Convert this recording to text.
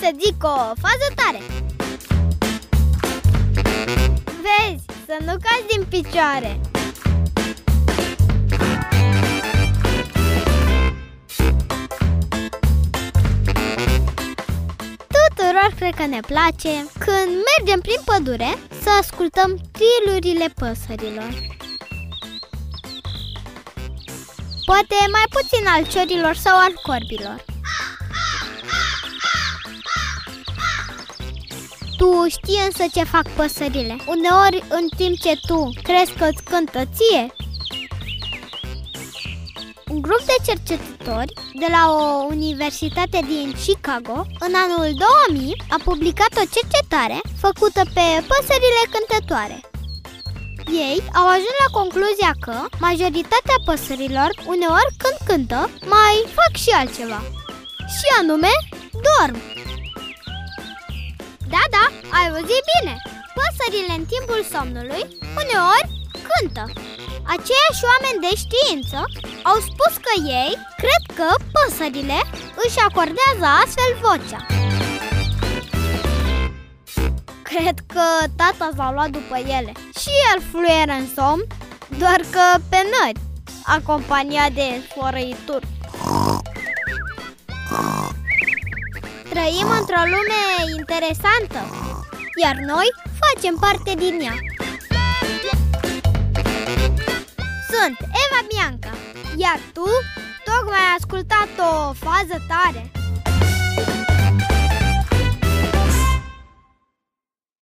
să zic o fază tare. Vezi, să nu cazi din picioare. Tuturor cred că ne place. Când mergem prin pădure să ascultăm trilurile păsărilor. Poate mai puțin al ciorilor sau al corbilor Tu știi însă ce fac păsările Uneori în timp ce tu crezi că îți cântă ție un grup de cercetători de la o universitate din Chicago în anul 2000 a publicat o cercetare făcută pe păsările cântătoare. Ei au ajuns la concluzia că majoritatea păsărilor uneori când cântă mai fac și altceva. Și anume, dorm. Da, da, ai auzit bine! Păsările în timpul somnului uneori cântă. Aceiași oameni de știință au spus că ei cred că păsările își acordează astfel vocea. Cred că tata s-a luat după ele și el fluieră în somn, doar că pe nări, acompaniat de sfărăituri. Trăim într-o lume interesantă, iar noi facem parte din ea. Sunt Eva Bianca, iar tu tocmai ai ascultat o fază tare